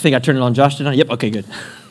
I think I turned it on. Josh, did I? Yep, okay, good.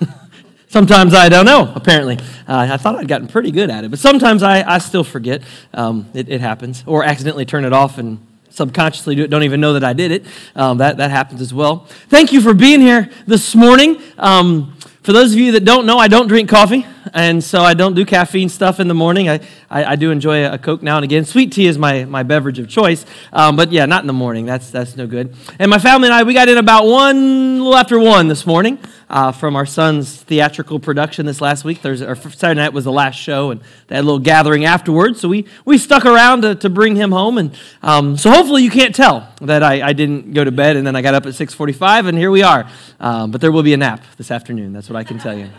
sometimes I don't know, apparently. Uh, I thought I'd gotten pretty good at it, but sometimes I, I still forget. Um, it, it, happens. Or accidentally turn it off and subconsciously do it, don't even know that I did it. Um, that, that happens as well. Thank you for being here this morning. Um, for those of you that don't know, I don't drink coffee and so I don't do caffeine stuff in the morning. I, I, I, do enjoy a Coke now and again. Sweet tea is my, my beverage of choice, um, but yeah, not in the morning. That's, that's no good. And my family and I, we got in about one, little after one this morning uh, from our son's theatrical production this last week. Thursday, or Saturday night was the last show, and they had a little gathering afterwards. So we, we stuck around to, to bring him home. And um, so hopefully you can't tell that I, I didn't go to bed and then I got up at 6.45, and here we are. Um, but there will be a nap this afternoon. That's what I can tell you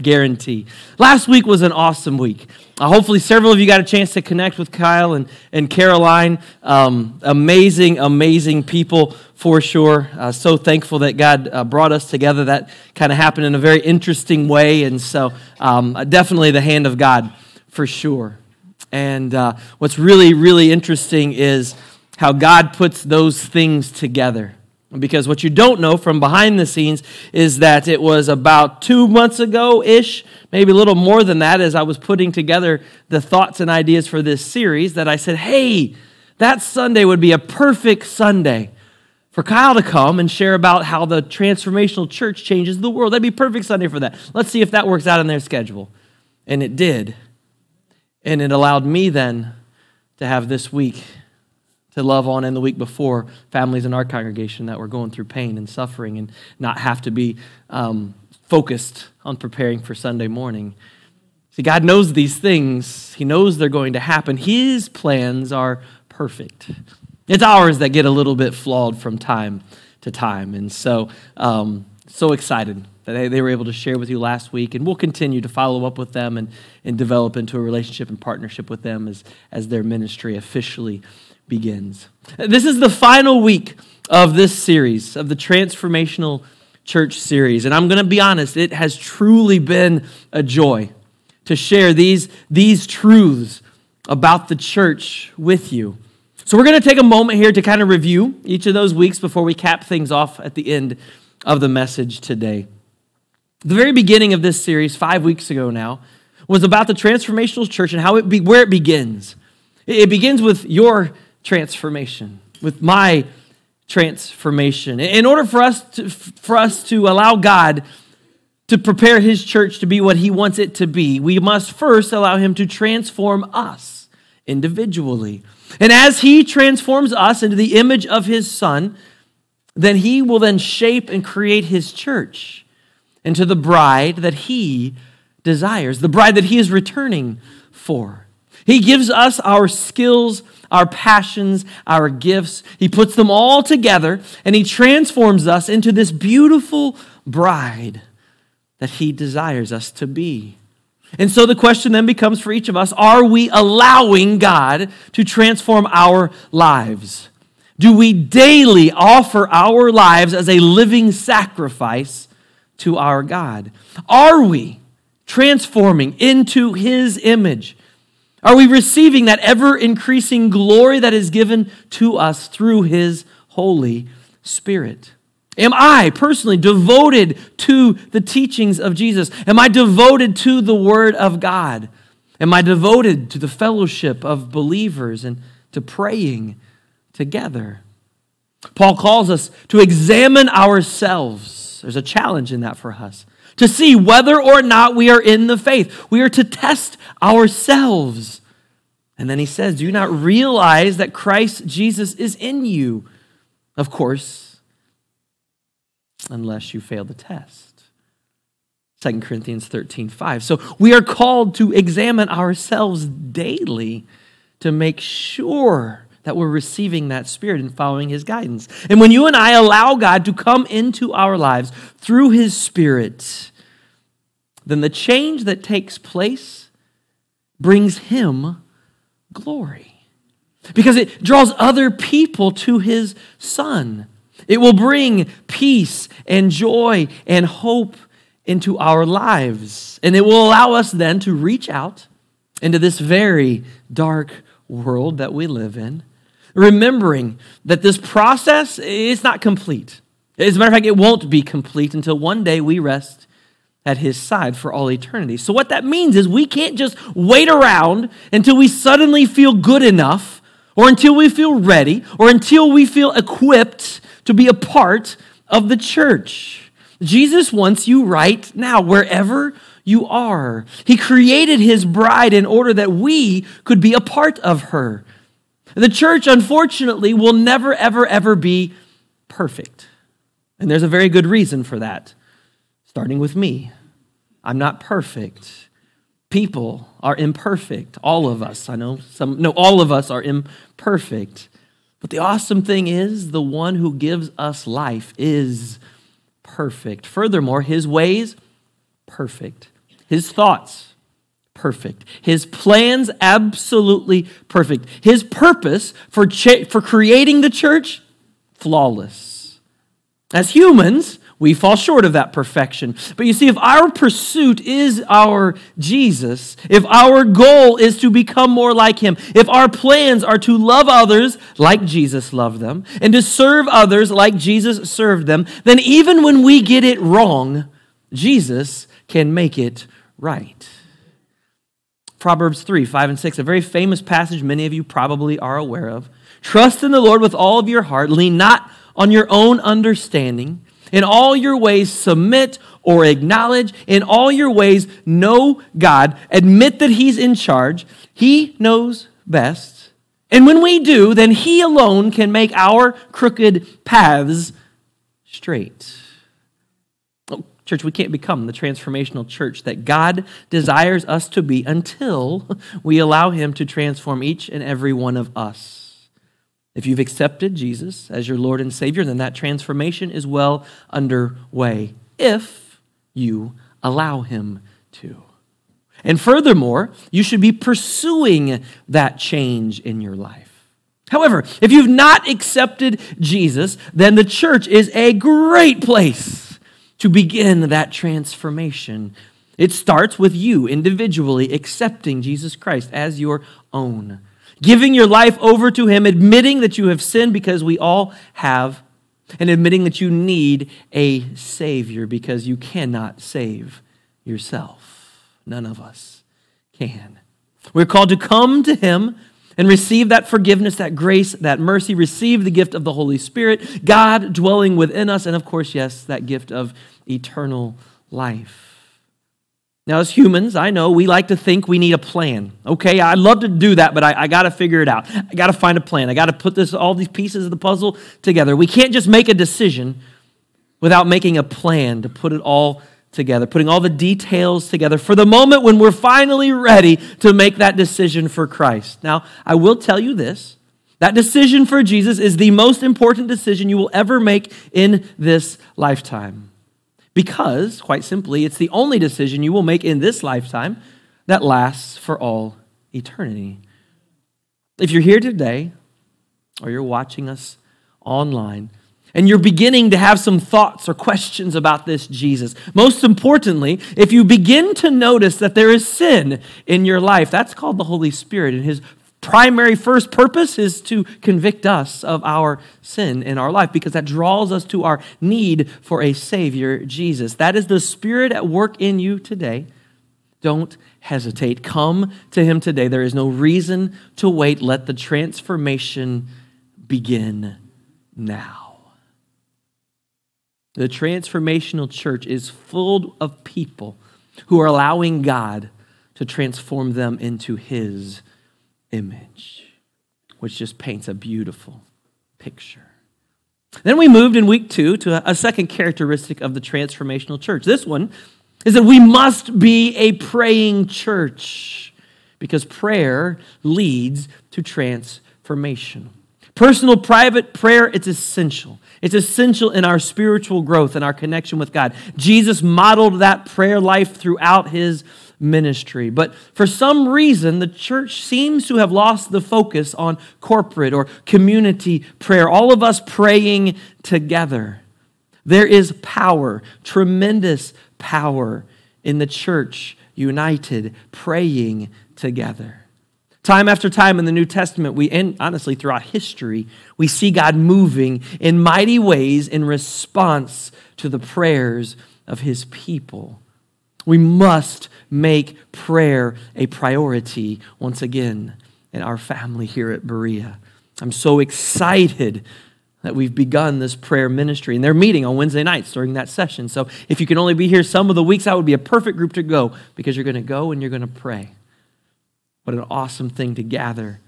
guarantee. Last week was an awesome week. Uh, hopefully, several of you got a chance to connect with Kyle and, and Caroline. Um, amazing, amazing people for sure. Uh, so thankful that God uh, brought us together. That kind of happened in a very interesting way. And so, um, definitely the hand of God for sure. And uh, what's really, really interesting is how God puts those things together. Because what you don't know from behind the scenes is that it was about two months ago ish, maybe a little more than that, as I was putting together the thoughts and ideas for this series, that I said, hey, that Sunday would be a perfect Sunday for Kyle to come and share about how the transformational church changes the world. That'd be perfect Sunday for that. Let's see if that works out in their schedule. And it did. And it allowed me then to have this week to love on in the week before families in our congregation that were going through pain and suffering and not have to be um, focused on preparing for Sunday morning. See, God knows these things, He knows they're going to happen. His plans are perfect. It's ours that get a little bit flawed from time to time. And so, um, so excited that they were able to share with you last week. And we'll continue to follow up with them and, and develop into a relationship and partnership with them as, as their ministry officially begins. This is the final week of this series, of the Transformational Church series. And I'm going to be honest, it has truly been a joy to share these, these truths about the church with you. So, we're going to take a moment here to kind of review each of those weeks before we cap things off at the end of the message today. The very beginning of this series, five weeks ago now, was about the transformational church and how it be, where it begins. It begins with your transformation, with my transformation. In order for us to, for us to allow God to prepare his church to be what he wants it to be, we must first allow him to transform us individually. And as he transforms us into the image of his son, then he will then shape and create his church into the bride that he desires, the bride that he is returning for. He gives us our skills our passions, our gifts. He puts them all together and He transforms us into this beautiful bride that He desires us to be. And so the question then becomes for each of us are we allowing God to transform our lives? Do we daily offer our lives as a living sacrifice to our God? Are we transforming into His image? Are we receiving that ever increasing glory that is given to us through His Holy Spirit? Am I personally devoted to the teachings of Jesus? Am I devoted to the Word of God? Am I devoted to the fellowship of believers and to praying together? Paul calls us to examine ourselves. There's a challenge in that for us to see whether or not we are in the faith. We are to test ourselves. And then he says, Do you not realize that Christ Jesus is in you? Of course, unless you fail the test. 2 Corinthians 13, 5. So we are called to examine ourselves daily to make sure that we're receiving that Spirit and following His guidance. And when you and I allow God to come into our lives through His Spirit, then the change that takes place brings Him glory. Because it draws other people to His Son. It will bring peace and joy and hope into our lives. And it will allow us then to reach out into this very dark world that we live in remembering that this process is not complete. As a matter of fact, it won't be complete until one day we rest at his side for all eternity. So, what that means is we can't just wait around until we suddenly feel good enough, or until we feel ready, or until we feel equipped to be a part of the church. Jesus wants you right now, wherever you are. He created his bride in order that we could be a part of her. The church, unfortunately, will never, ever, ever be perfect. And there's a very good reason for that, starting with me. I'm not perfect. People are imperfect. All of us. I know some, no, all of us are imperfect. But the awesome thing is, the one who gives us life is perfect. Furthermore, his ways, perfect. His thoughts, perfect. His plans, absolutely perfect. His purpose for, cha- for creating the church, flawless. As humans, we fall short of that perfection. But you see, if our pursuit is our Jesus, if our goal is to become more like Him, if our plans are to love others like Jesus loved them, and to serve others like Jesus served them, then even when we get it wrong, Jesus can make it right. Proverbs 3 5 and 6, a very famous passage many of you probably are aware of. Trust in the Lord with all of your heart, lean not on your own understanding. In all your ways, submit or acknowledge. In all your ways, know God. Admit that He's in charge. He knows best. And when we do, then He alone can make our crooked paths straight. Church, we can't become the transformational church that God desires us to be until we allow Him to transform each and every one of us. If you've accepted Jesus as your Lord and Savior, then that transformation is well underway if you allow Him to. And furthermore, you should be pursuing that change in your life. However, if you've not accepted Jesus, then the church is a great place to begin that transformation. It starts with you individually accepting Jesus Christ as your own giving your life over to Him, admitting that you have sinned because we all have, and admitting that you need a Savior because you cannot save yourself. None of us can. We're called to come to Him and receive that forgiveness, that grace, that mercy, receive the gift of the Holy Spirit, God dwelling within us, and of course, yes, that gift of eternal life. Now, as humans, I know we like to think we need a plan. Okay, I'd love to do that, but I, I got to figure it out. I got to find a plan. I got to put this, all these pieces of the puzzle together. We can't just make a decision without making a plan to put it all together, putting all the details together for the moment when we're finally ready to make that decision for Christ. Now, I will tell you this that decision for Jesus is the most important decision you will ever make in this lifetime. Because, quite simply, it's the only decision you will make in this lifetime that lasts for all eternity. If you're here today, or you're watching us online, and you're beginning to have some thoughts or questions about this Jesus. Most importantly, if you begin to notice that there is sin in your life, that's called the Holy Spirit and his primary first purpose is to convict us of our sin in our life because that draws us to our need for a Savior, Jesus. That is the Spirit at work in you today. Don't hesitate. Come to Him today. There is no reason to wait. Let the transformation begin now. The transformational church is full of people who are allowing God to transform them into His image, which just paints a beautiful picture. Then we moved in week two to a second characteristic of the transformational church. This one is that we must be a praying church because prayer leads to transformation. Personal, private prayer, it's essential. It's essential in our spiritual growth and our connection with God. Jesus modeled that prayer life throughout his ministry. But for some reason, the church seems to have lost the focus on corporate or community prayer, all of us praying together. There is power, tremendous power in the church united, praying together. Time after time in the New Testament, we and honestly throughout history, we see God moving in mighty ways in response to the prayers of his people. We must make prayer a priority once again in our family here at Berea. I'm so excited that we've begun this prayer ministry. And they're meeting on Wednesday nights during that session. So if you can only be here some of the weeks, that would be a perfect group to go because you're going to go and you're going to pray. What an awesome thing to gather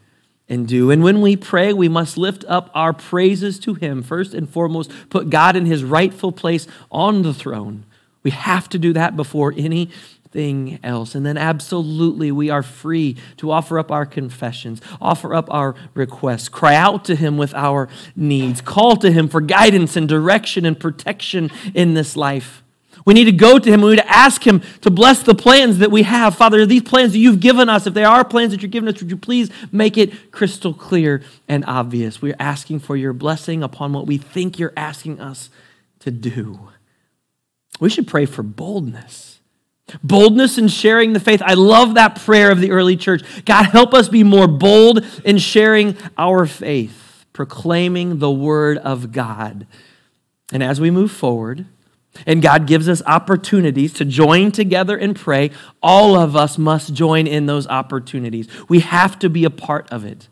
and do. And when we pray, we must lift up our praises to Him. First and foremost, put God in His rightful place on the throne. We have to do that before anything else. And then, absolutely, we are free to offer up our confessions, offer up our requests, cry out to Him with our needs, call to Him for guidance and direction and protection in this life. We need to go to Him. We need to ask Him to bless the plans that we have. Father, these plans that you've given us, if they are plans that you're giving us, would you please make it crystal clear and obvious? We're asking for your blessing upon what we think you're asking us to do. We should pray for boldness Boldness in sharing the faith. I love that prayer of the early church. God, help us be more bold in sharing our faith, proclaiming the word of God. And as we move forward, and God gives us opportunities to join together and pray, all of us must join in those opportunities. We have to be a part of it.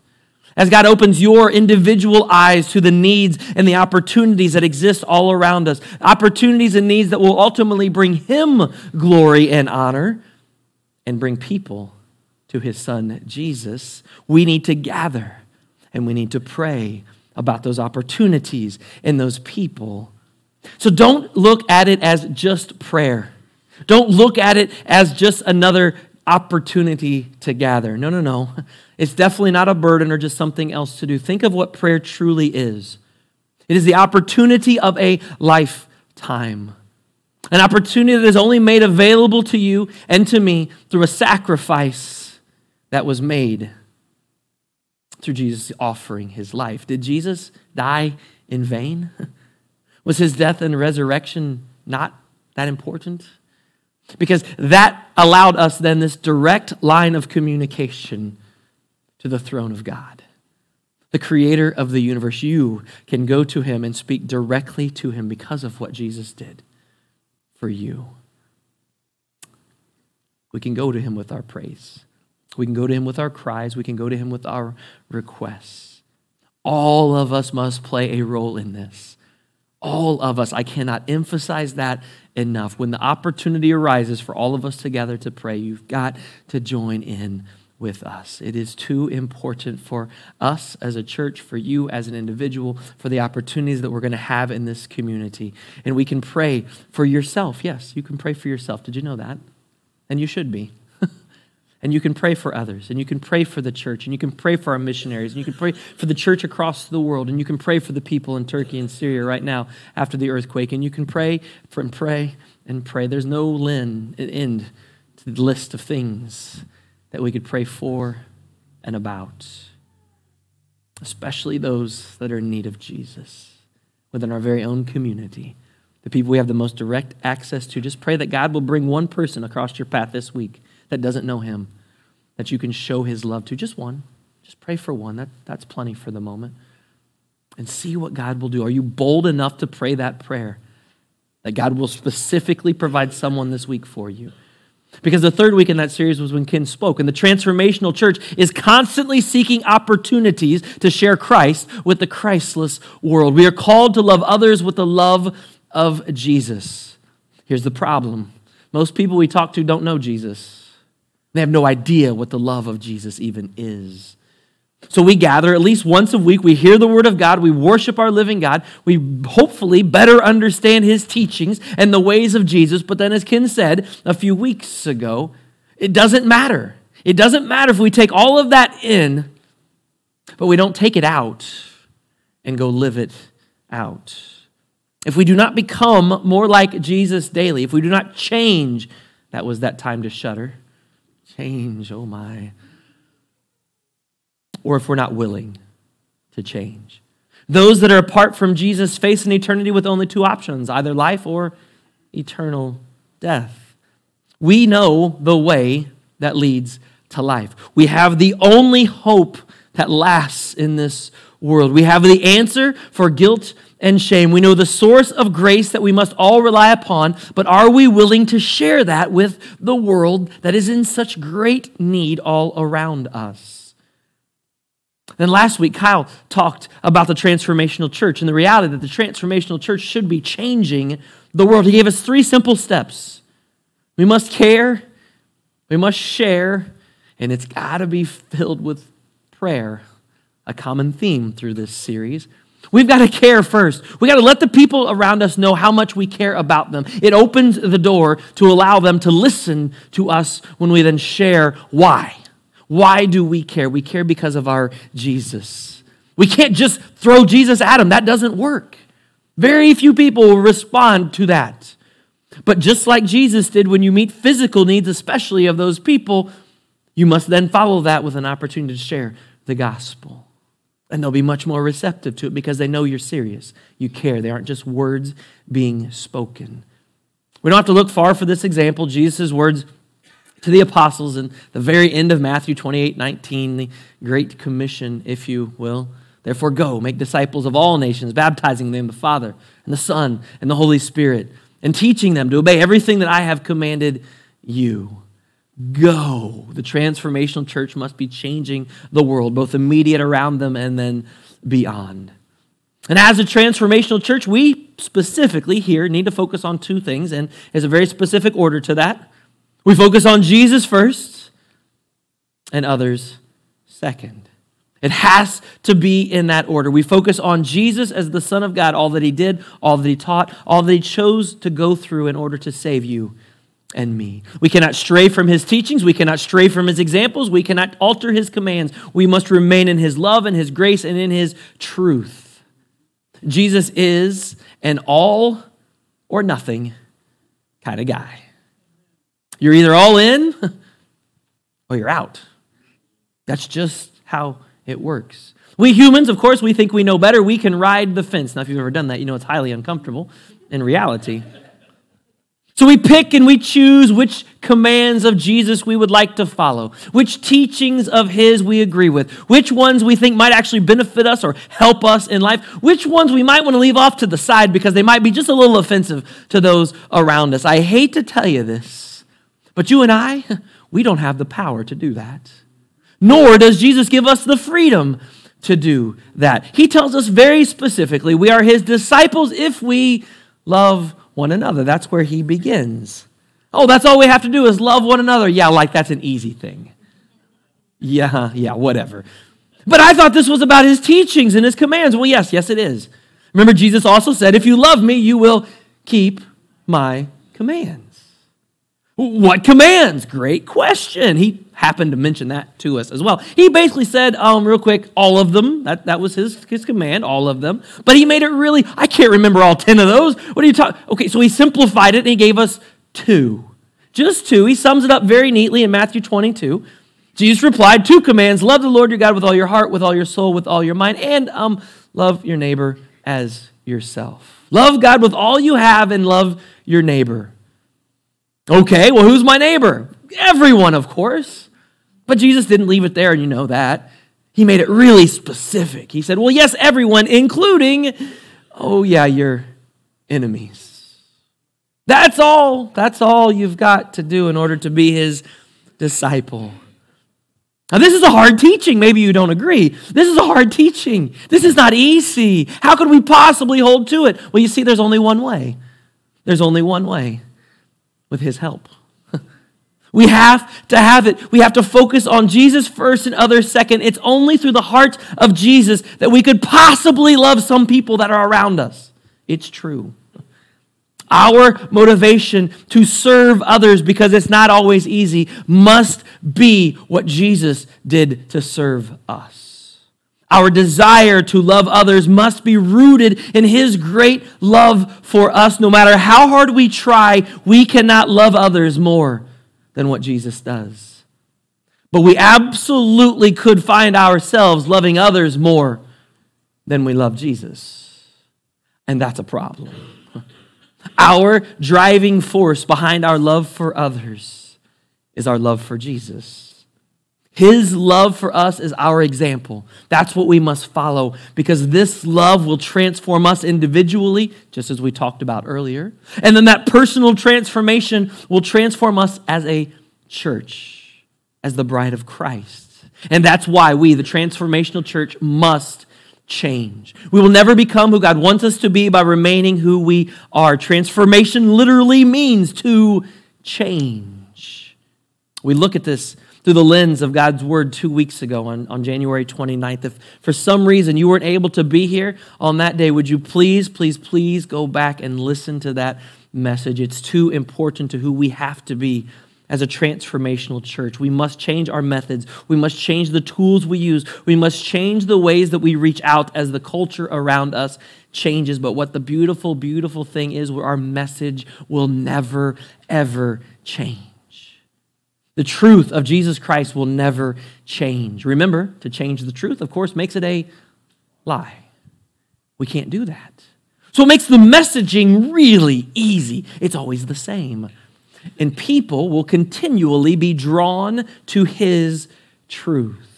As God opens your individual eyes to the needs and the opportunities that exist all around us, opportunities and needs that will ultimately bring Him glory and honor and bring people to His Son Jesus, we need to gather and we need to pray about those opportunities and those people. So don't look at it as just prayer. Don't look at it as just another opportunity to gather. No, no, no. It's definitely not a burden or just something else to do. Think of what prayer truly is it is the opportunity of a lifetime. An opportunity that is only made available to you and to me through a sacrifice that was made through Jesus offering his life. Did Jesus die in vain? Was his death and resurrection not that important? Because that allowed us then this direct line of communication to the throne of God. The creator of the universe, you can go to him and speak directly to him because of what Jesus did for you. We can go to him with our praise. We can go to him with our cries. We can go to him with our requests. All of us must play a role in this. All of us. I cannot emphasize that enough. When the opportunity arises for all of us together to pray, you've got to join in with us. It is too important for us as a church, for you as an individual, for the opportunities that we're going to have in this community. And we can pray for yourself. Yes, you can pray for yourself. Did you know that? And you should be. And you can pray for others, and you can pray for the church, and you can pray for our missionaries, and you can pray for the church across the world, and you can pray for the people in Turkey and Syria right now after the earthquake, and you can pray and pray and pray. There's no end to the list of things that we could pray for and about, especially those that are in need of Jesus within our very own community, the people we have the most direct access to. Just pray that God will bring one person across your path this week that doesn't know Him, that you can show His love to. Just one. Just pray for one. That, that's plenty for the moment. And see what God will do. Are you bold enough to pray that prayer? That God will specifically provide someone this week for you. Because the third week in that series was when Ken spoke. And the transformational church is constantly seeking opportunities to share Christ with the Christless world. We are called to love others with the love of Jesus. Here's the problem most people we talk to don't know Jesus, they have no idea what the love of Jesus even is. So we gather at least once a week. We hear the word of God. We worship our living God. We hopefully better understand his teachings and the ways of Jesus. But then, as Ken said a few weeks ago, it doesn't matter. It doesn't matter if we take all of that in, but we don't take it out and go live it out. If we do not become more like Jesus daily, if we do not change, that was that time to shudder. Change, oh my or if we're not willing to change. Those that are apart from Jesus face an eternity with only two options either life or eternal death. We know the way that leads to life. We have the only hope that lasts in this world. We have the answer for guilt and shame. We know the source of grace that we must all rely upon, but are we willing to share that with the world that is in such great need all around us? Then last week, Kyle talked about the transformational church and the reality that the transformational church should be changing the world. He gave us three simple steps we must care, we must share, and it's got to be filled with prayer, a common theme through this series. We've got to care first. We got to let the people around us know how much we care about them. It opens the door to allow them to listen to us when we then share why. Why do we care? We care because of our Jesus. We can't just throw Jesus at them. That doesn't work. Very few people will respond to that. But just like Jesus did when you meet physical needs, especially of those people, you must then follow that with an opportunity to share the gospel. And they'll be much more receptive to it because they know you're serious. You care. They aren't just words being spoken. We don't have to look far for this example. Jesus' words to the apostles in the very end of Matthew 28 19, the Great Commission, if you will. Therefore, go, make disciples of all nations, baptizing them the Father and the Son and the Holy Spirit, and teaching them to obey everything that I have commanded you. Go. The transformational church must be changing the world, both immediate around them and then beyond. And as a transformational church, we specifically here need to focus on two things, and there's a very specific order to that. We focus on Jesus first and others second. It has to be in that order. We focus on Jesus as the Son of God, all that he did, all that he taught, all that he chose to go through in order to save you and me. We cannot stray from his teachings. We cannot stray from his examples. We cannot alter his commands. We must remain in his love and his grace and in his truth. Jesus is an all or nothing kind of guy. You're either all in or you're out. That's just how it works. We humans, of course, we think we know better. We can ride the fence. Now, if you've ever done that, you know it's highly uncomfortable in reality. So we pick and we choose which commands of Jesus we would like to follow, which teachings of His we agree with, which ones we think might actually benefit us or help us in life, which ones we might want to leave off to the side because they might be just a little offensive to those around us. I hate to tell you this, but you and I, we don't have the power to do that. Nor does Jesus give us the freedom to do that. He tells us very specifically we are His disciples if we love one another. That's where he begins. Oh, that's all we have to do is love one another. Yeah, like that's an easy thing. Yeah, yeah, whatever. But I thought this was about his teachings and his commands. Well, yes, yes, it is. Remember, Jesus also said, If you love me, you will keep my commands. What commands? Great question. He happened to mention that to us as well. He basically said, um, real quick, all of them. That, that was his, his command, all of them. But he made it really, I can't remember all 10 of those. What are you talking? Okay, so he simplified it and he gave us two. Just two. He sums it up very neatly in Matthew 22. Jesus replied, Two commands love the Lord your God with all your heart, with all your soul, with all your mind, and um, love your neighbor as yourself. Love God with all you have and love your neighbor. Okay, well, who's my neighbor? Everyone, of course. But Jesus didn't leave it there, and you know that. He made it really specific. He said, Well, yes, everyone, including, oh, yeah, your enemies. That's all. That's all you've got to do in order to be his disciple. Now, this is a hard teaching. Maybe you don't agree. This is a hard teaching. This is not easy. How could we possibly hold to it? Well, you see, there's only one way. There's only one way with his help. We have to have it. We have to focus on Jesus first and others second. It's only through the heart of Jesus that we could possibly love some people that are around us. It's true. Our motivation to serve others, because it's not always easy, must be what Jesus did to serve us. Our desire to love others must be rooted in His great love for us. No matter how hard we try, we cannot love others more than what Jesus does. But we absolutely could find ourselves loving others more than we love Jesus. And that's a problem. Our driving force behind our love for others is our love for Jesus. His love for us is our example. That's what we must follow because this love will transform us individually, just as we talked about earlier. And then that personal transformation will transform us as a church, as the bride of Christ. And that's why we, the transformational church, must change. We will never become who God wants us to be by remaining who we are. Transformation literally means to change. We look at this through the lens of God's word two weeks ago on, on January 29th. If for some reason you weren't able to be here on that day, would you please, please, please go back and listen to that message? It's too important to who we have to be as a transformational church. We must change our methods. We must change the tools we use. We must change the ways that we reach out as the culture around us changes. But what the beautiful, beautiful thing is, our message will never, ever change. The truth of Jesus Christ will never change. Remember, to change the truth, of course, makes it a lie. We can't do that. So it makes the messaging really easy. It's always the same. And people will continually be drawn to his truth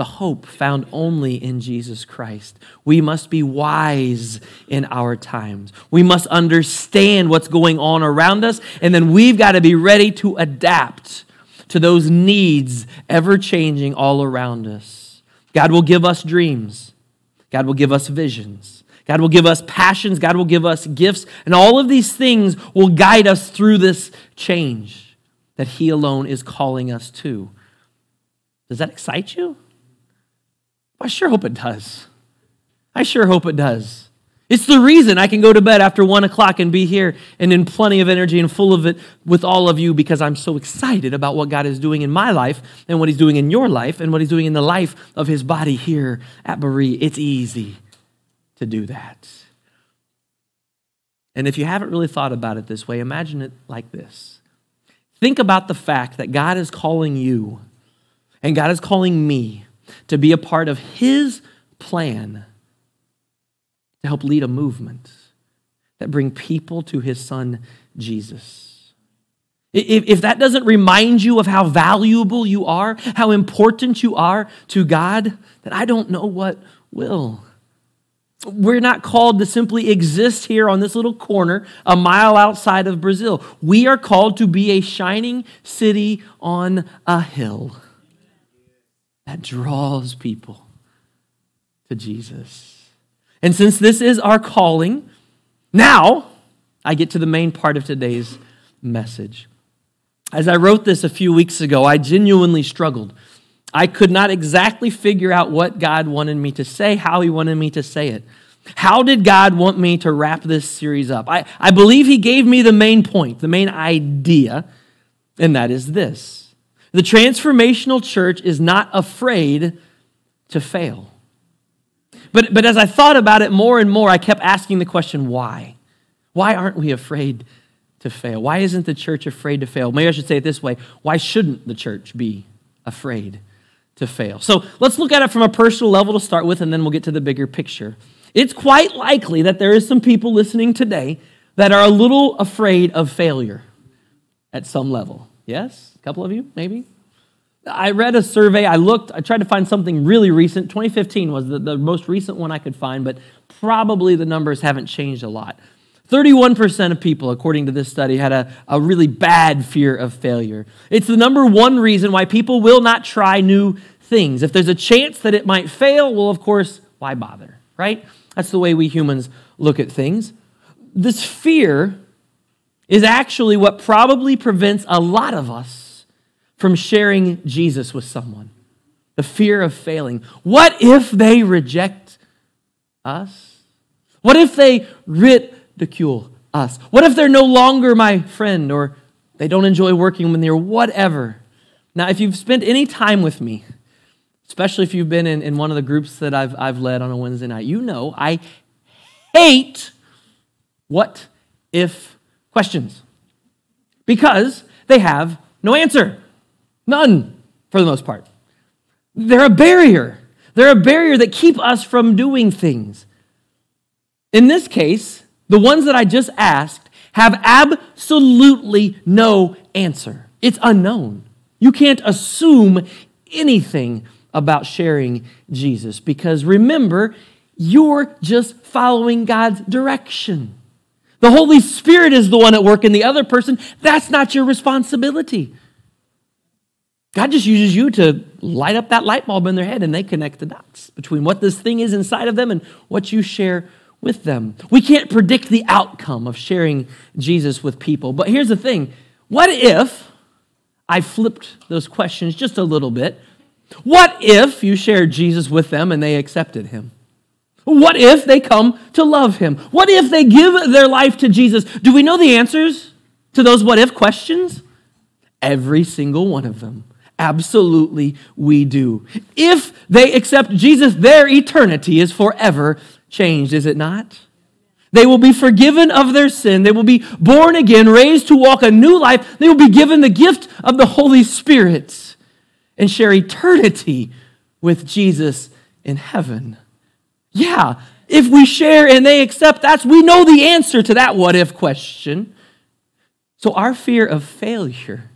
the hope found only in Jesus Christ. We must be wise in our times. We must understand what's going on around us, and then we've got to be ready to adapt to those needs ever changing all around us. God will give us dreams, God will give us visions. God will give us passions, God will give us gifts, and all of these things will guide us through this change that He alone is calling us to. Does that excite you? I sure hope it does. I sure hope it does. It's the reason I can go to bed after one o'clock and be here and in plenty of energy and full of it with all of you because I'm so excited about what God is doing in my life and what He's doing in your life and what He's doing in the life of His body here at Berea. It's easy to do that. And if you haven't really thought about it this way, imagine it like this think about the fact that God is calling you and God is calling me to be a part of His plan to help lead a movement that bring people to His Son, Jesus. If, if that doesn't remind you of how valuable you are, how important you are to God, then I don't know what will. We're not called to simply exist here on this little corner a mile outside of Brazil. We are called to be a shining city on a hill that draws people to Jesus. And since this is our calling, now I get to the main part of today's message. As I wrote this a few weeks ago, I genuinely struggled. I could not exactly figure out what God wanted me to say, how He wanted me to say it. How did God want me to wrap this series up? I, I believe He gave me the main point, the main idea, and that is this the transformational church is not afraid to fail. But, but as I thought about it more and more, I kept asking the question why? Why aren't we afraid to fail? Why isn't the church afraid to fail? Maybe I should say it this way why shouldn't the church be afraid to fail? So let's look at it from a personal level to start with, and then we'll get to the bigger picture. It's quite likely that there is some people listening today that are a little afraid of failure at some level. Yes? A couple of you, maybe? I read a survey. I looked, I tried to find something really recent. 2015 was the, the most recent one I could find, but probably the numbers haven't changed a lot. 31% of people, according to this study, had a, a really bad fear of failure. It's the number one reason why people will not try new things. If there's a chance that it might fail, well, of course, why bother, right? That's the way we humans look at things. This fear is actually what probably prevents a lot of us from sharing Jesus with someone. The fear of failing. What if they reject us? What if they ridicule us? What if they're no longer my friend or they don't enjoy working with me or whatever? Now, if you've spent any time with me, especially if you've been in, in one of the groups that I've, I've led on a Wednesday night, you know I hate what if questions because they have no answer. None, for the most part. They're a barrier. They're a barrier that keep us from doing things. In this case, the ones that I just asked have absolutely no answer. It's unknown. You can't assume anything about sharing Jesus because remember, you're just following God's direction. The Holy Spirit is the one at work in the other person. That's not your responsibility. God just uses you to light up that light bulb in their head and they connect the dots between what this thing is inside of them and what you share with them. We can't predict the outcome of sharing Jesus with people. But here's the thing what if I flipped those questions just a little bit? What if you shared Jesus with them and they accepted him? What if they come to love him? What if they give their life to Jesus? Do we know the answers to those what if questions? Every single one of them. Absolutely, we do. If they accept Jesus, their eternity is forever changed, is it not? They will be forgiven of their sin. They will be born again, raised to walk a new life. They will be given the gift of the Holy Spirit and share eternity with Jesus in heaven. Yeah, if we share and they accept, that's we know the answer to that what if question. So our fear of failure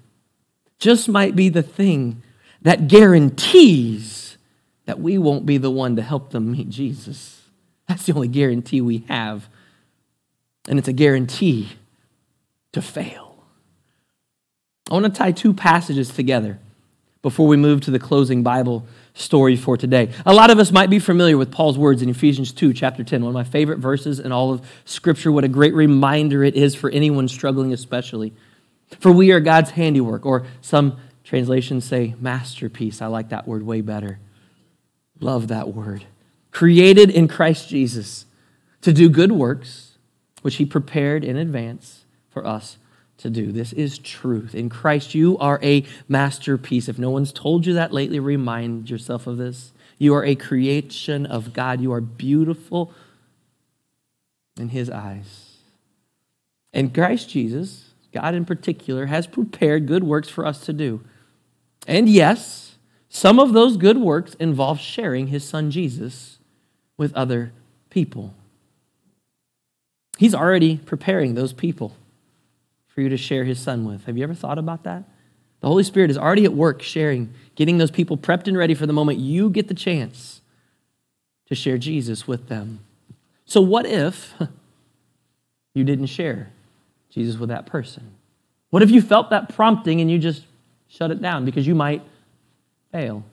just might be the thing that guarantees that we won't be the one to help them meet Jesus. That's the only guarantee we have. And it's a guarantee to fail. I want to tie two passages together before we move to the closing Bible story for today. A lot of us might be familiar with Paul's words in Ephesians 2, chapter 10, one of my favorite verses in all of Scripture. What a great reminder it is for anyone struggling, especially. For we are God's handiwork, or some translations say masterpiece. I like that word way better. Love that word. Created in Christ Jesus to do good works, which he prepared in advance for us to do. This is truth. In Christ, you are a masterpiece. If no one's told you that lately, remind yourself of this. You are a creation of God. You are beautiful in his eyes. And Christ Jesus God in particular, has prepared good works for us to do. And yes, some of those good works involve sharing his son Jesus with other people. He's already preparing those people for you to share his son with. Have you ever thought about that? The Holy Spirit is already at work sharing, getting those people prepped and ready for the moment you get the chance to share Jesus with them. So, what if you didn't share Jesus with that person? What if you felt that prompting and you just shut it down because you might fail?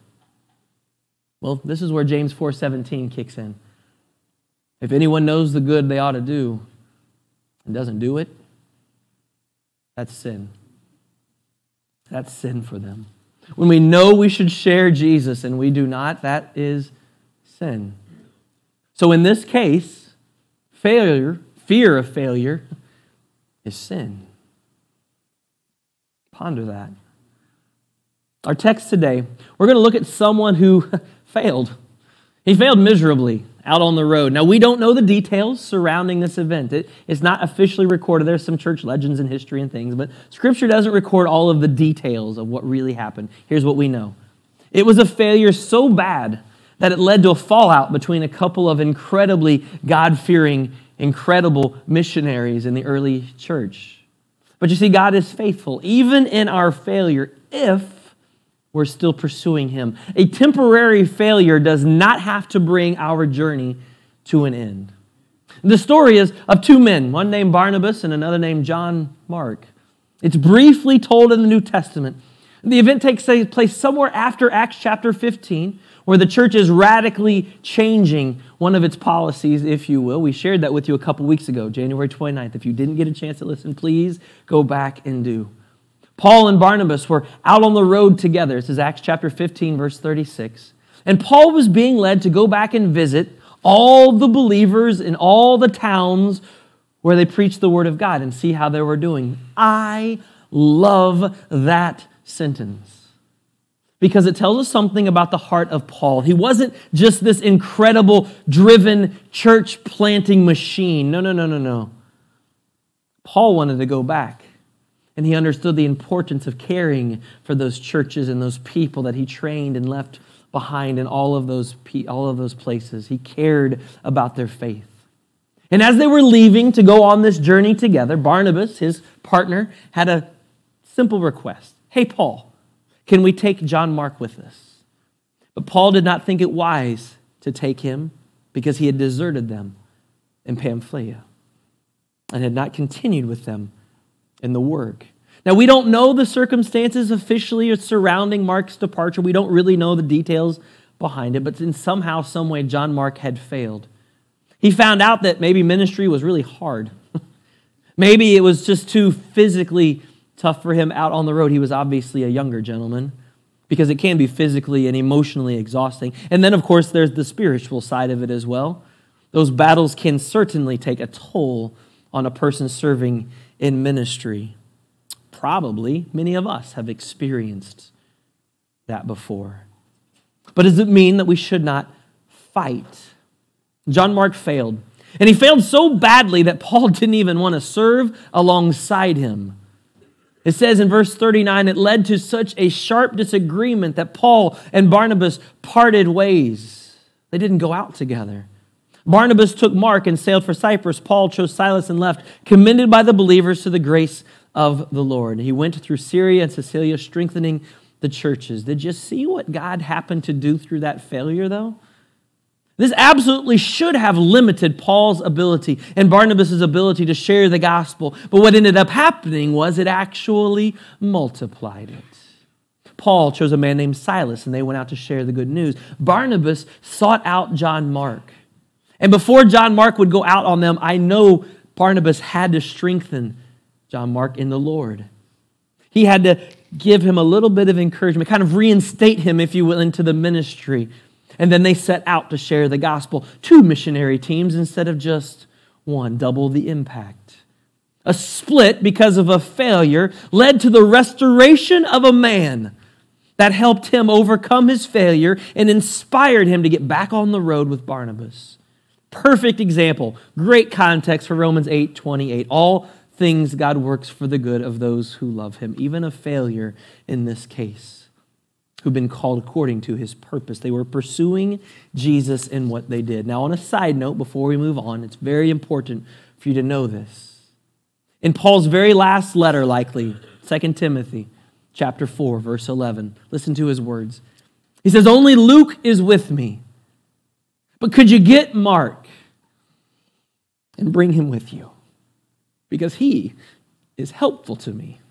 Well, this is where James 4:17 kicks in. If anyone knows the good they ought to do and doesn't do it, that's sin. That's sin for them. When we know we should share Jesus and we do not, that is sin. So in this case, failure, fear of failure, is sin. Ponder that. Our text today, we're going to look at someone who failed. He failed miserably out on the road. Now, we don't know the details surrounding this event. It, it's not officially recorded. There's some church legends and history and things, but Scripture doesn't record all of the details of what really happened. Here's what we know it was a failure so bad that it led to a fallout between a couple of incredibly God fearing incredible missionaries in the early church. But you see, God is faithful, even in our failure, if we're still pursuing Him. A temporary failure does not have to bring our journey to an end. The story is of two men, one named Barnabas and another named John Mark. It's briefly told in the New Testament. The event takes place somewhere after Acts chapter 15, where the church is radically changing one of its policies, if you will. We shared that with you a couple weeks ago, January 29th. If you didn't get a chance to listen, please go back and do. Paul and Barnabas were out on the road together. This is Acts chapter 15, verse 36. And Paul was being led to go back and visit all the believers in all the towns where they preached the word of God and see how they were doing. I love that sentence because it tells us something about the heart of Paul. He wasn't just this incredible, driven, church planting machine. No, no, no, no, no. Paul wanted to go back, and he understood the importance of caring for those churches and those people that he trained and left behind in all of those, all of those places. He cared about their faith. And as they were leaving to go on this journey together, Barnabas, his partner, had a simple request Hey, Paul, can we take John Mark with us? But Paul did not think it wise to take him because he had deserted them in Pamphylia and had not continued with them in the work. Now, we don't know the circumstances officially surrounding Mark's departure. We don't really know the details behind it, but in somehow, some way, John Mark had failed. He found out that maybe ministry was really hard. maybe it was just too physically tough for him out on the road. He was obviously a younger gentleman because it can be physically and emotionally exhausting. And then, of course, there's the spiritual side of it as well. Those battles can certainly take a toll on a person serving in ministry. Probably many of us have experienced that before. But does it mean that we should not fight? John Mark failed. And he failed so badly that Paul didn't even want to serve alongside him. It says in verse 39 it led to such a sharp disagreement that Paul and Barnabas parted ways. They didn't go out together. Barnabas took Mark and sailed for Cyprus. Paul chose Silas and left, commended by the believers to the grace of the Lord. He went through Syria and Cilicia, strengthening the churches. Did you see what God happened to do through that failure, though? This absolutely should have limited Paul's ability and Barnabas' ability to share the gospel. But what ended up happening was it actually multiplied it. Paul chose a man named Silas and they went out to share the good news. Barnabas sought out John Mark. And before John Mark would go out on them, I know Barnabas had to strengthen John Mark in the Lord. He had to give him a little bit of encouragement, kind of reinstate him, if you will, into the ministry. And then they set out to share the gospel. Two missionary teams instead of just one, double the impact. A split because of a failure led to the restoration of a man that helped him overcome his failure and inspired him to get back on the road with Barnabas. Perfect example. Great context for Romans 8 28. All things God works for the good of those who love him, even a failure in this case, who've been called according to his purpose. They were pursuing Jesus in what they did. Now, on a side note, before we move on, it's very important for you to know this. In Paul's very last letter, likely, 2 Timothy chapter 4, verse 11, listen to his words. He says, Only Luke is with me. But could you get Mark and bring him with you? Because he is helpful to me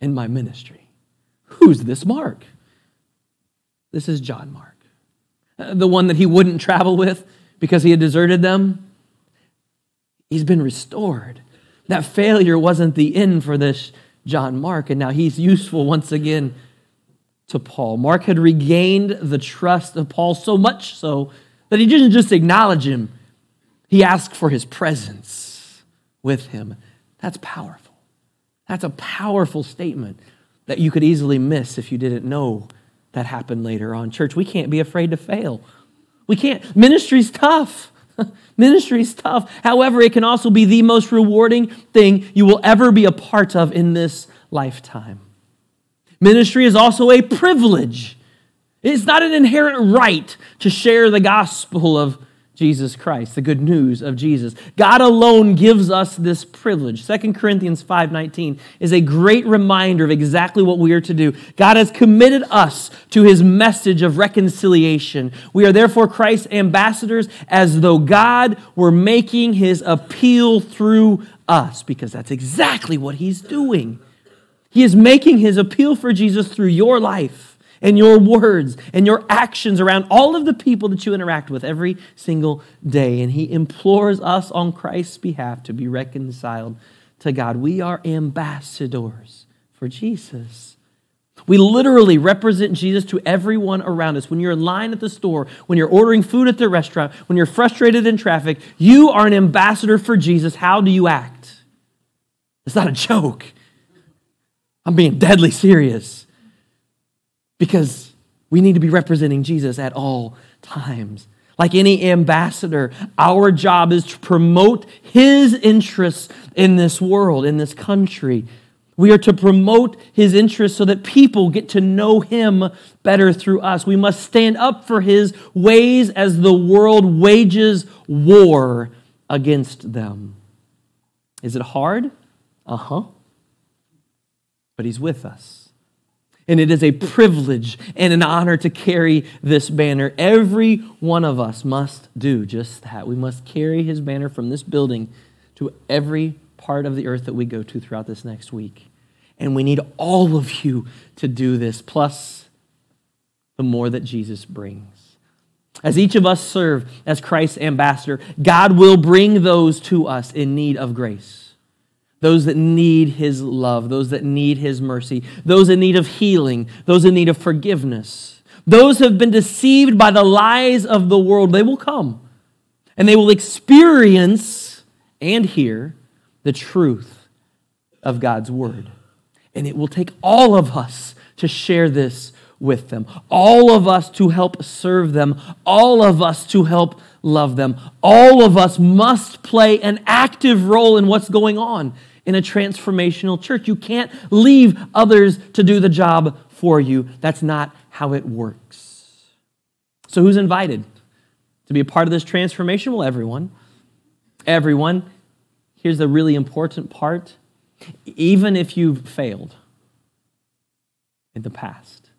in my ministry. Who's this Mark? This is John Mark, uh, the one that he wouldn't travel with because he had deserted them. He's been restored. That failure wasn't the end for this John Mark, and now he's useful once again to Paul. Mark had regained the trust of Paul so much so that he didn't just acknowledge him, he asked for his presence with him. That's powerful. That's a powerful statement that you could easily miss if you didn't know that happened later on. Church, we can't be afraid to fail. We can't. Ministry's tough. Ministry's tough. However, it can also be the most rewarding thing you will ever be a part of in this lifetime. Ministry is also a privilege. It's not an inherent right to share the gospel of Jesus Christ, the good news of Jesus. God alone gives us this privilege. 2 Corinthians 5:19 is a great reminder of exactly what we are to do. God has committed us to his message of reconciliation. We are therefore Christ's ambassadors as though God were making his appeal through us because that's exactly what he's doing. He is making his appeal for Jesus through your life and your words and your actions around all of the people that you interact with every single day. And he implores us on Christ's behalf to be reconciled to God. We are ambassadors for Jesus. We literally represent Jesus to everyone around us. When you're in line at the store, when you're ordering food at the restaurant, when you're frustrated in traffic, you are an ambassador for Jesus. How do you act? It's not a joke. I'm being deadly serious because we need to be representing Jesus at all times. Like any ambassador, our job is to promote his interests in this world, in this country. We are to promote his interests so that people get to know him better through us. We must stand up for his ways as the world wages war against them. Is it hard? Uh huh. But he's with us. And it is a privilege and an honor to carry this banner. Every one of us must do just that. We must carry his banner from this building to every part of the earth that we go to throughout this next week. And we need all of you to do this, plus the more that Jesus brings. As each of us serve as Christ's ambassador, God will bring those to us in need of grace those that need his love, those that need his mercy, those in need of healing, those in need of forgiveness. Those who have been deceived by the lies of the world, they will come and they will experience and hear the truth of God's word. And it will take all of us to share this with them, all of us to help serve them, all of us to help love them. All of us must play an active role in what's going on in a transformational church. You can't leave others to do the job for you. That's not how it works. So, who's invited to be a part of this transformation? Well, everyone. Everyone. Here's the really important part even if you've failed in the past.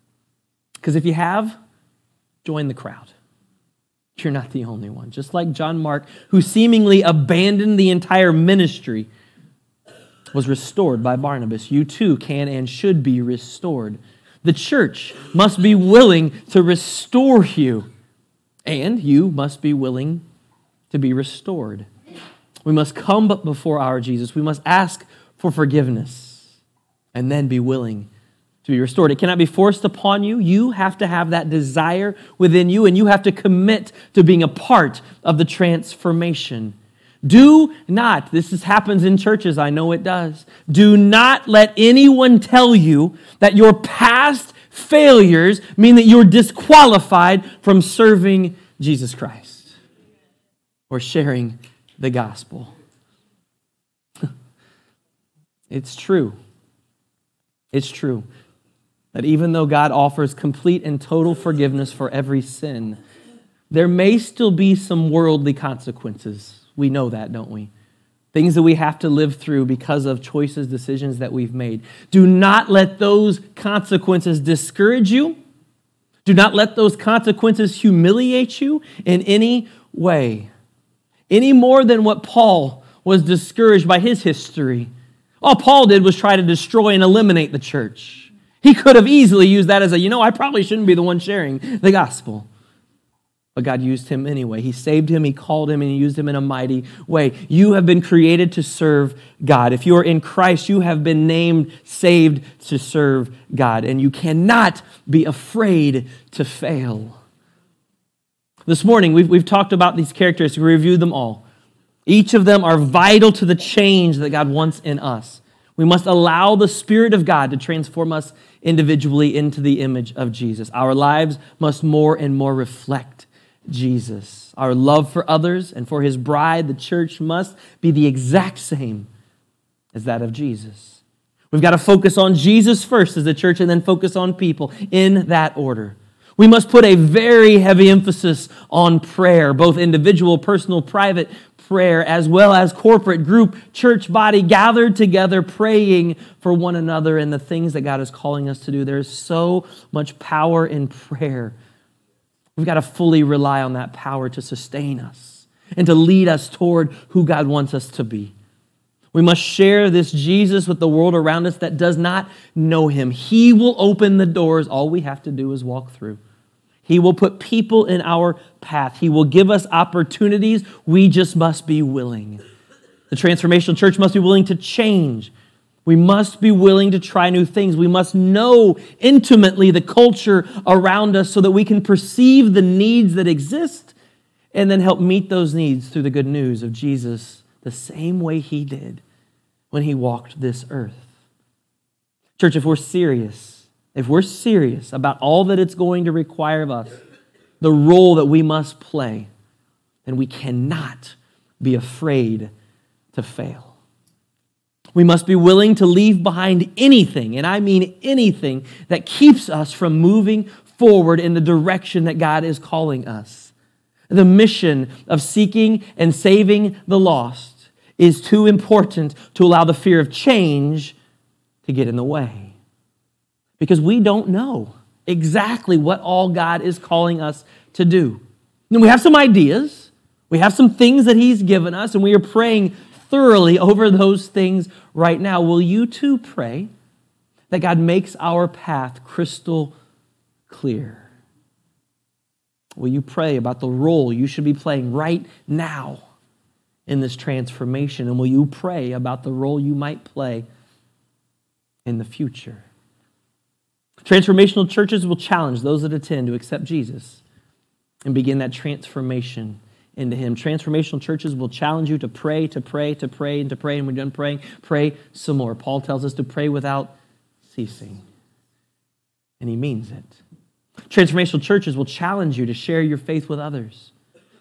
Because if you have, join the crowd. You're not the only one. Just like John Mark, who seemingly abandoned the entire ministry was restored by Barnabas, you too can and should be restored. The church must be willing to restore you, and you must be willing to be restored. We must come before our Jesus. We must ask for forgiveness and then be willing to be restored. It cannot be forced upon you. You have to have that desire within you, and you have to commit to being a part of the transformation. Do not, this is, happens in churches, I know it does. Do not let anyone tell you that your past failures mean that you're disqualified from serving Jesus Christ or sharing the gospel. it's true. It's true that even though God offers complete and total forgiveness for every sin, there may still be some worldly consequences we know that, don't we? Things that we have to live through because of choices, decisions that we've made. Do not let those consequences discourage you. Do not let those consequences humiliate you in any way, any more than what Paul was discouraged by his history. All Paul did was try to destroy and eliminate the church. He could have easily used that as a, you know, I probably shouldn't be the one sharing the gospel. But God used him anyway. He saved him, He called him, and He used him in a mighty way. You have been created to serve God. If you are in Christ, you have been named, saved to serve God. And you cannot be afraid to fail. This morning, we've, we've talked about these characteristics, we reviewed them all. Each of them are vital to the change that God wants in us. We must allow the Spirit of God to transform us individually into the image of Jesus. Our lives must more and more reflect Jesus. Our love for others and for his bride, the church, must be the exact same as that of Jesus. We've got to focus on Jesus first as a church and then focus on people in that order. We must put a very heavy emphasis on prayer, both individual, personal, private prayer, as well as corporate group, church body gathered together praying for one another and the things that God is calling us to do. There's so much power in prayer. We've got to fully rely on that power to sustain us and to lead us toward who God wants us to be. We must share this Jesus with the world around us that does not know him. He will open the doors. All we have to do is walk through. He will put people in our path. He will give us opportunities. We just must be willing. The transformational church must be willing to change we must be willing to try new things. We must know intimately the culture around us so that we can perceive the needs that exist and then help meet those needs through the good news of Jesus the same way he did when he walked this earth. Church, if we're serious, if we're serious about all that it's going to require of us, the role that we must play, then we cannot be afraid to fail. We must be willing to leave behind anything, and I mean anything, that keeps us from moving forward in the direction that God is calling us. The mission of seeking and saving the lost is too important to allow the fear of change to get in the way. because we don't know exactly what all God is calling us to do. And we have some ideas, we have some things that He's given us, and we are praying thoroughly over those things right now. Will you too pray that God makes our path crystal clear? Will you pray about the role you should be playing right now in this transformation? And will you pray about the role you might play in the future? Transformational churches will challenge those that attend to accept Jesus and begin that transformation into Him. Transformational churches will challenge you to pray, to pray, to pray, and to pray. And when you're done praying, pray some more. Paul tells us to pray without ceasing. And he means it. Transformational churches will challenge you to share your faith with others.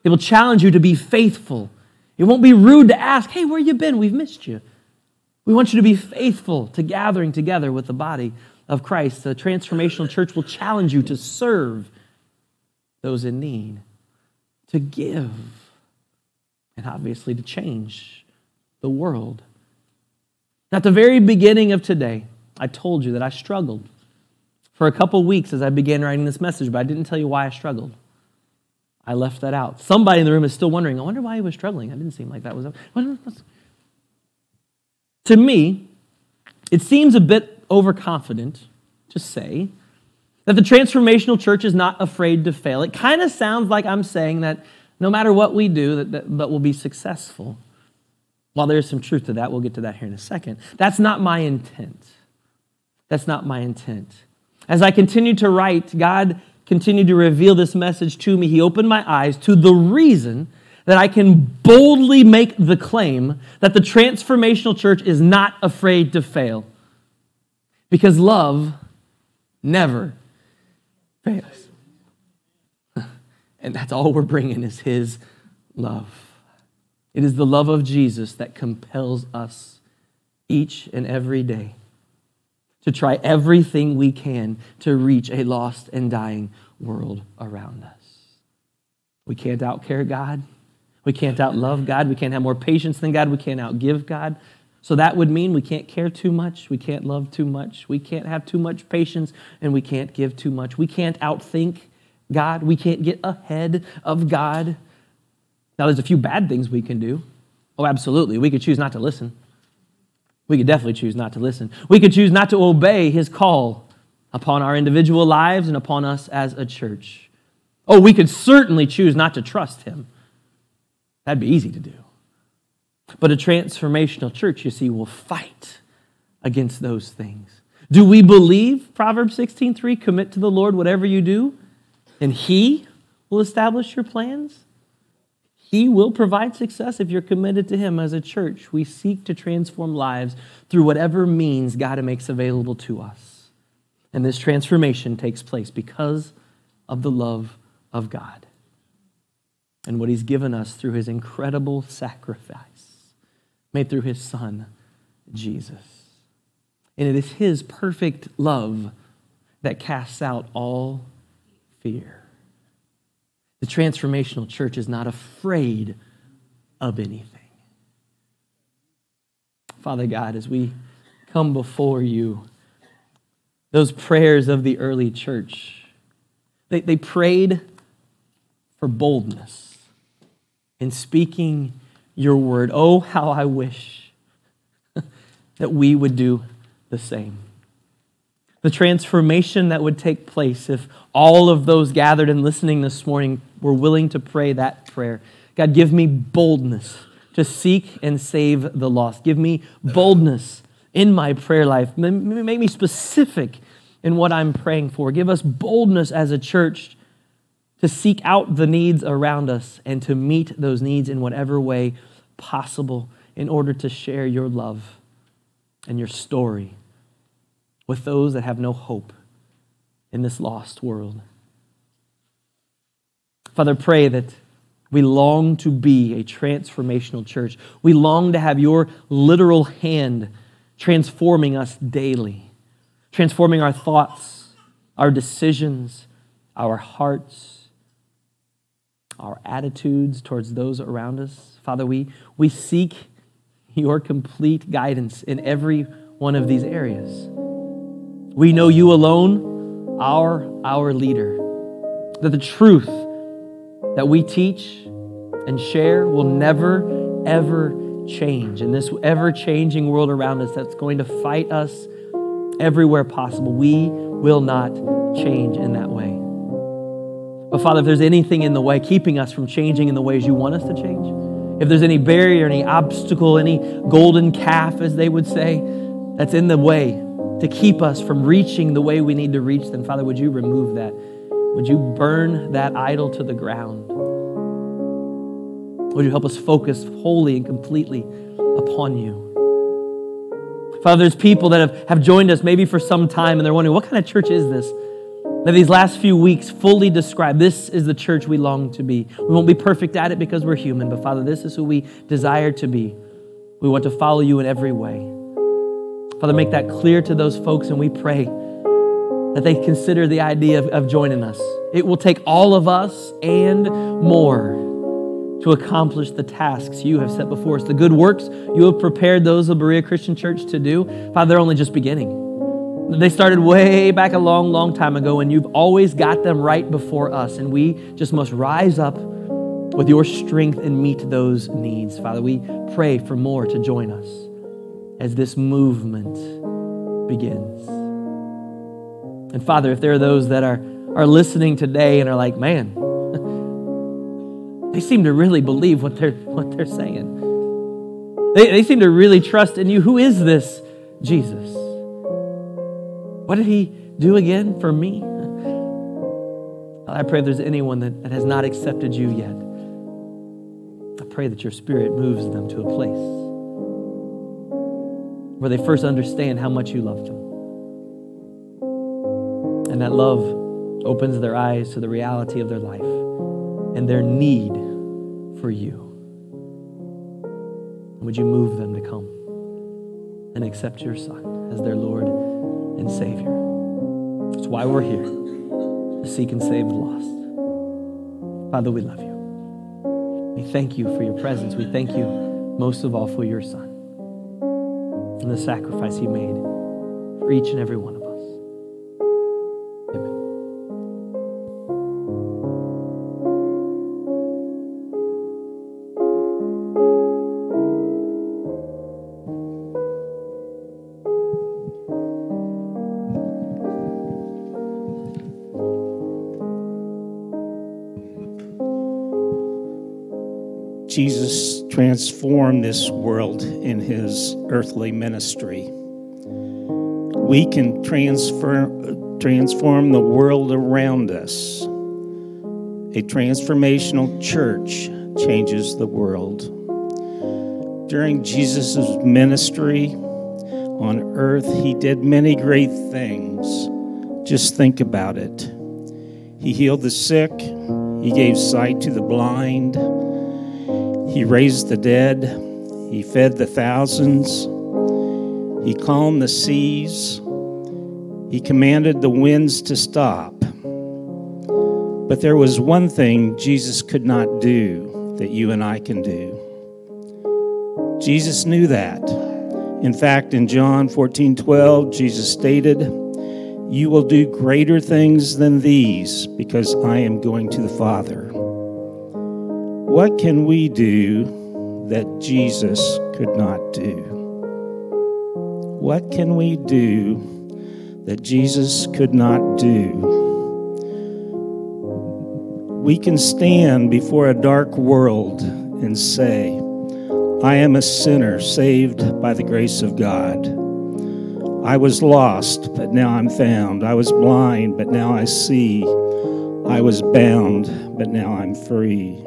They will challenge you to be faithful. It won't be rude to ask, hey, where you been? We've missed you. We want you to be faithful to gathering together with the body of Christ. The transformational church will challenge you to serve those in need to give, and obviously to change the world. At the very beginning of today, I told you that I struggled for a couple weeks as I began writing this message, but I didn't tell you why I struggled. I left that out. Somebody in the room is still wondering, I wonder why he was struggling. I didn't seem like that was. To me, it seems a bit overconfident to say that the transformational church is not afraid to fail. It kind of sounds like I'm saying that no matter what we do, that, that, that we'll be successful. While there's some truth to that, we'll get to that here in a second. That's not my intent. That's not my intent. As I continued to write, God continued to reveal this message to me. He opened my eyes to the reason that I can boldly make the claim that the transformational church is not afraid to fail. Because love never fails. and that's all we're bringing is His love. It is the love of Jesus that compels us each and every day to try everything we can to reach a lost and dying world around us. We can't outcare God. We can't outlove God. We can't have more patience than God. We can't outgive God. So that would mean we can't care too much, we can't love too much, we can't have too much patience, and we can't give too much. We can't outthink God, we can't get ahead of God. Now, there's a few bad things we can do. Oh, absolutely. We could choose not to listen. We could definitely choose not to listen. We could choose not to obey his call upon our individual lives and upon us as a church. Oh, we could certainly choose not to trust him. That'd be easy to do. But a transformational church, you see, will fight against those things. Do we believe Proverbs 16:3 commit to the Lord whatever you do and he will establish your plans? He will provide success if you're committed to him as a church. We seek to transform lives through whatever means God makes available to us. And this transformation takes place because of the love of God and what he's given us through his incredible sacrifice made through his son, Jesus. And it is his perfect love that casts out all fear. The transformational church is not afraid of anything. Father God, as we come before you, those prayers of the early church, they, they prayed for boldness in speaking your word. Oh, how I wish that we would do the same. The transformation that would take place if all of those gathered and listening this morning were willing to pray that prayer. God, give me boldness to seek and save the lost. Give me boldness in my prayer life. Make me specific in what I'm praying for. Give us boldness as a church to seek out the needs around us and to meet those needs in whatever way possible in order to share your love and your story with those that have no hope in this lost world. Father, pray that we long to be a transformational church. We long to have your literal hand transforming us daily, transforming our thoughts, our decisions, our hearts our attitudes towards those around us. Father, we, we seek your complete guidance in every one of these areas. We know you alone are our leader. That the truth that we teach and share will never, ever change. In this ever changing world around us that's going to fight us everywhere possible, we will not change in that way. But Father, if there's anything in the way keeping us from changing in the ways you want us to change, if there's any barrier, any obstacle, any golden calf, as they would say, that's in the way to keep us from reaching the way we need to reach, then Father, would you remove that? Would you burn that idol to the ground? Would you help us focus wholly and completely upon you? Father, there's people that have, have joined us maybe for some time and they're wondering, what kind of church is this? That these last few weeks fully describe this is the church we long to be. We won't be perfect at it because we're human, but Father, this is who we desire to be. We want to follow you in every way. Father, make that clear to those folks, and we pray that they consider the idea of, of joining us. It will take all of us and more to accomplish the tasks you have set before us. The good works you have prepared those of Berea Christian Church to do, Father, they're only just beginning. They started way back a long, long time ago, and you've always got them right before us. And we just must rise up with your strength and meet those needs. Father, we pray for more to join us as this movement begins. And Father, if there are those that are, are listening today and are like, man, they seem to really believe what they're, what they're saying. They, they seem to really trust in you. Who is this Jesus? What did he do again for me? I pray there's anyone that, that has not accepted you yet, I pray that your spirit moves them to a place where they first understand how much you love them. And that love opens their eyes to the reality of their life and their need for you. Would you move them to come and accept your Son as their Lord? And Savior. That's why we're here to seek and save the lost. Father, we love you. We thank you for your presence. We thank you most of all for your Son and the sacrifice he made for each and every one of us. Jesus transformed this world in his earthly ministry. We can transfer, transform the world around us. A transformational church changes the world. During Jesus' ministry on earth, he did many great things. Just think about it. He healed the sick, he gave sight to the blind. He raised the dead. He fed the thousands. He calmed the seas. He commanded the winds to stop. But there was one thing Jesus could not do that you and I can do. Jesus knew that. In fact, in John 14 12, Jesus stated, You will do greater things than these because I am going to the Father. What can we do that Jesus could not do? What can we do that Jesus could not do? We can stand before a dark world and say, I am a sinner saved by the grace of God. I was lost, but now I'm found. I was blind, but now I see. I was bound, but now I'm free.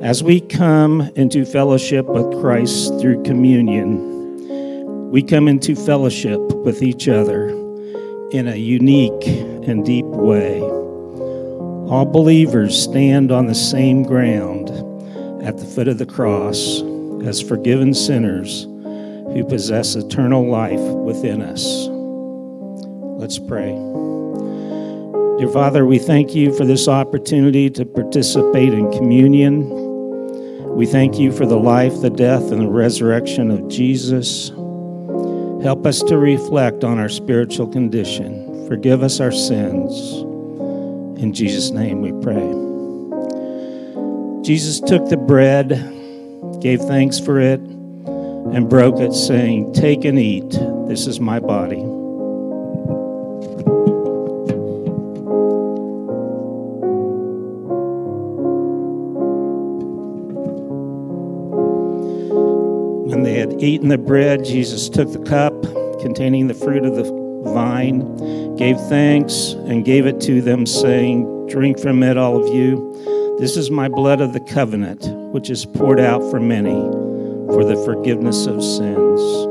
As we come into fellowship with Christ through communion, we come into fellowship with each other in a unique and deep way. All believers stand on the same ground at the foot of the cross as forgiven sinners who possess eternal life within us. Let's pray. Dear Father, we thank you for this opportunity to participate in communion. We thank you for the life, the death, and the resurrection of Jesus. Help us to reflect on our spiritual condition. Forgive us our sins. In Jesus' name we pray. Jesus took the bread, gave thanks for it, and broke it, saying, Take and eat. This is my body. When they had eaten the bread, Jesus took the cup containing the fruit of the vine, gave thanks, and gave it to them, saying, Drink from it, all of you. This is my blood of the covenant, which is poured out for many for the forgiveness of sins.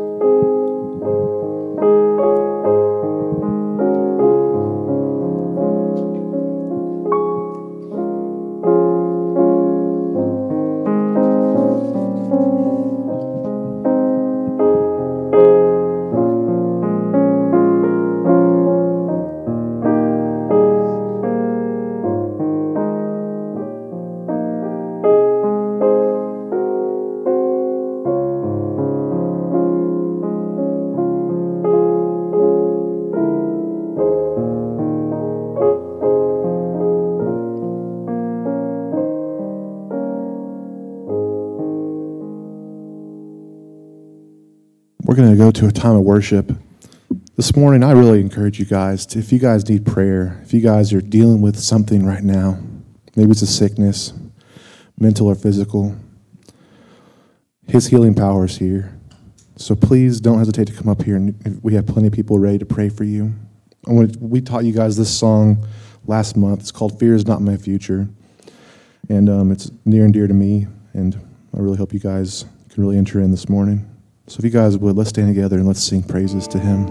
To a time of worship. This morning, I really encourage you guys to, if you guys need prayer, if you guys are dealing with something right now, maybe it's a sickness, mental or physical, His healing power is here. So please don't hesitate to come up here, and we have plenty of people ready to pray for you. Want we taught you guys this song last month. It's called "Fear Is Not My Future," and um, it's near and dear to me. And I really hope you guys can really enter in this morning. So if you guys would, let's stand together and let's sing praises to him.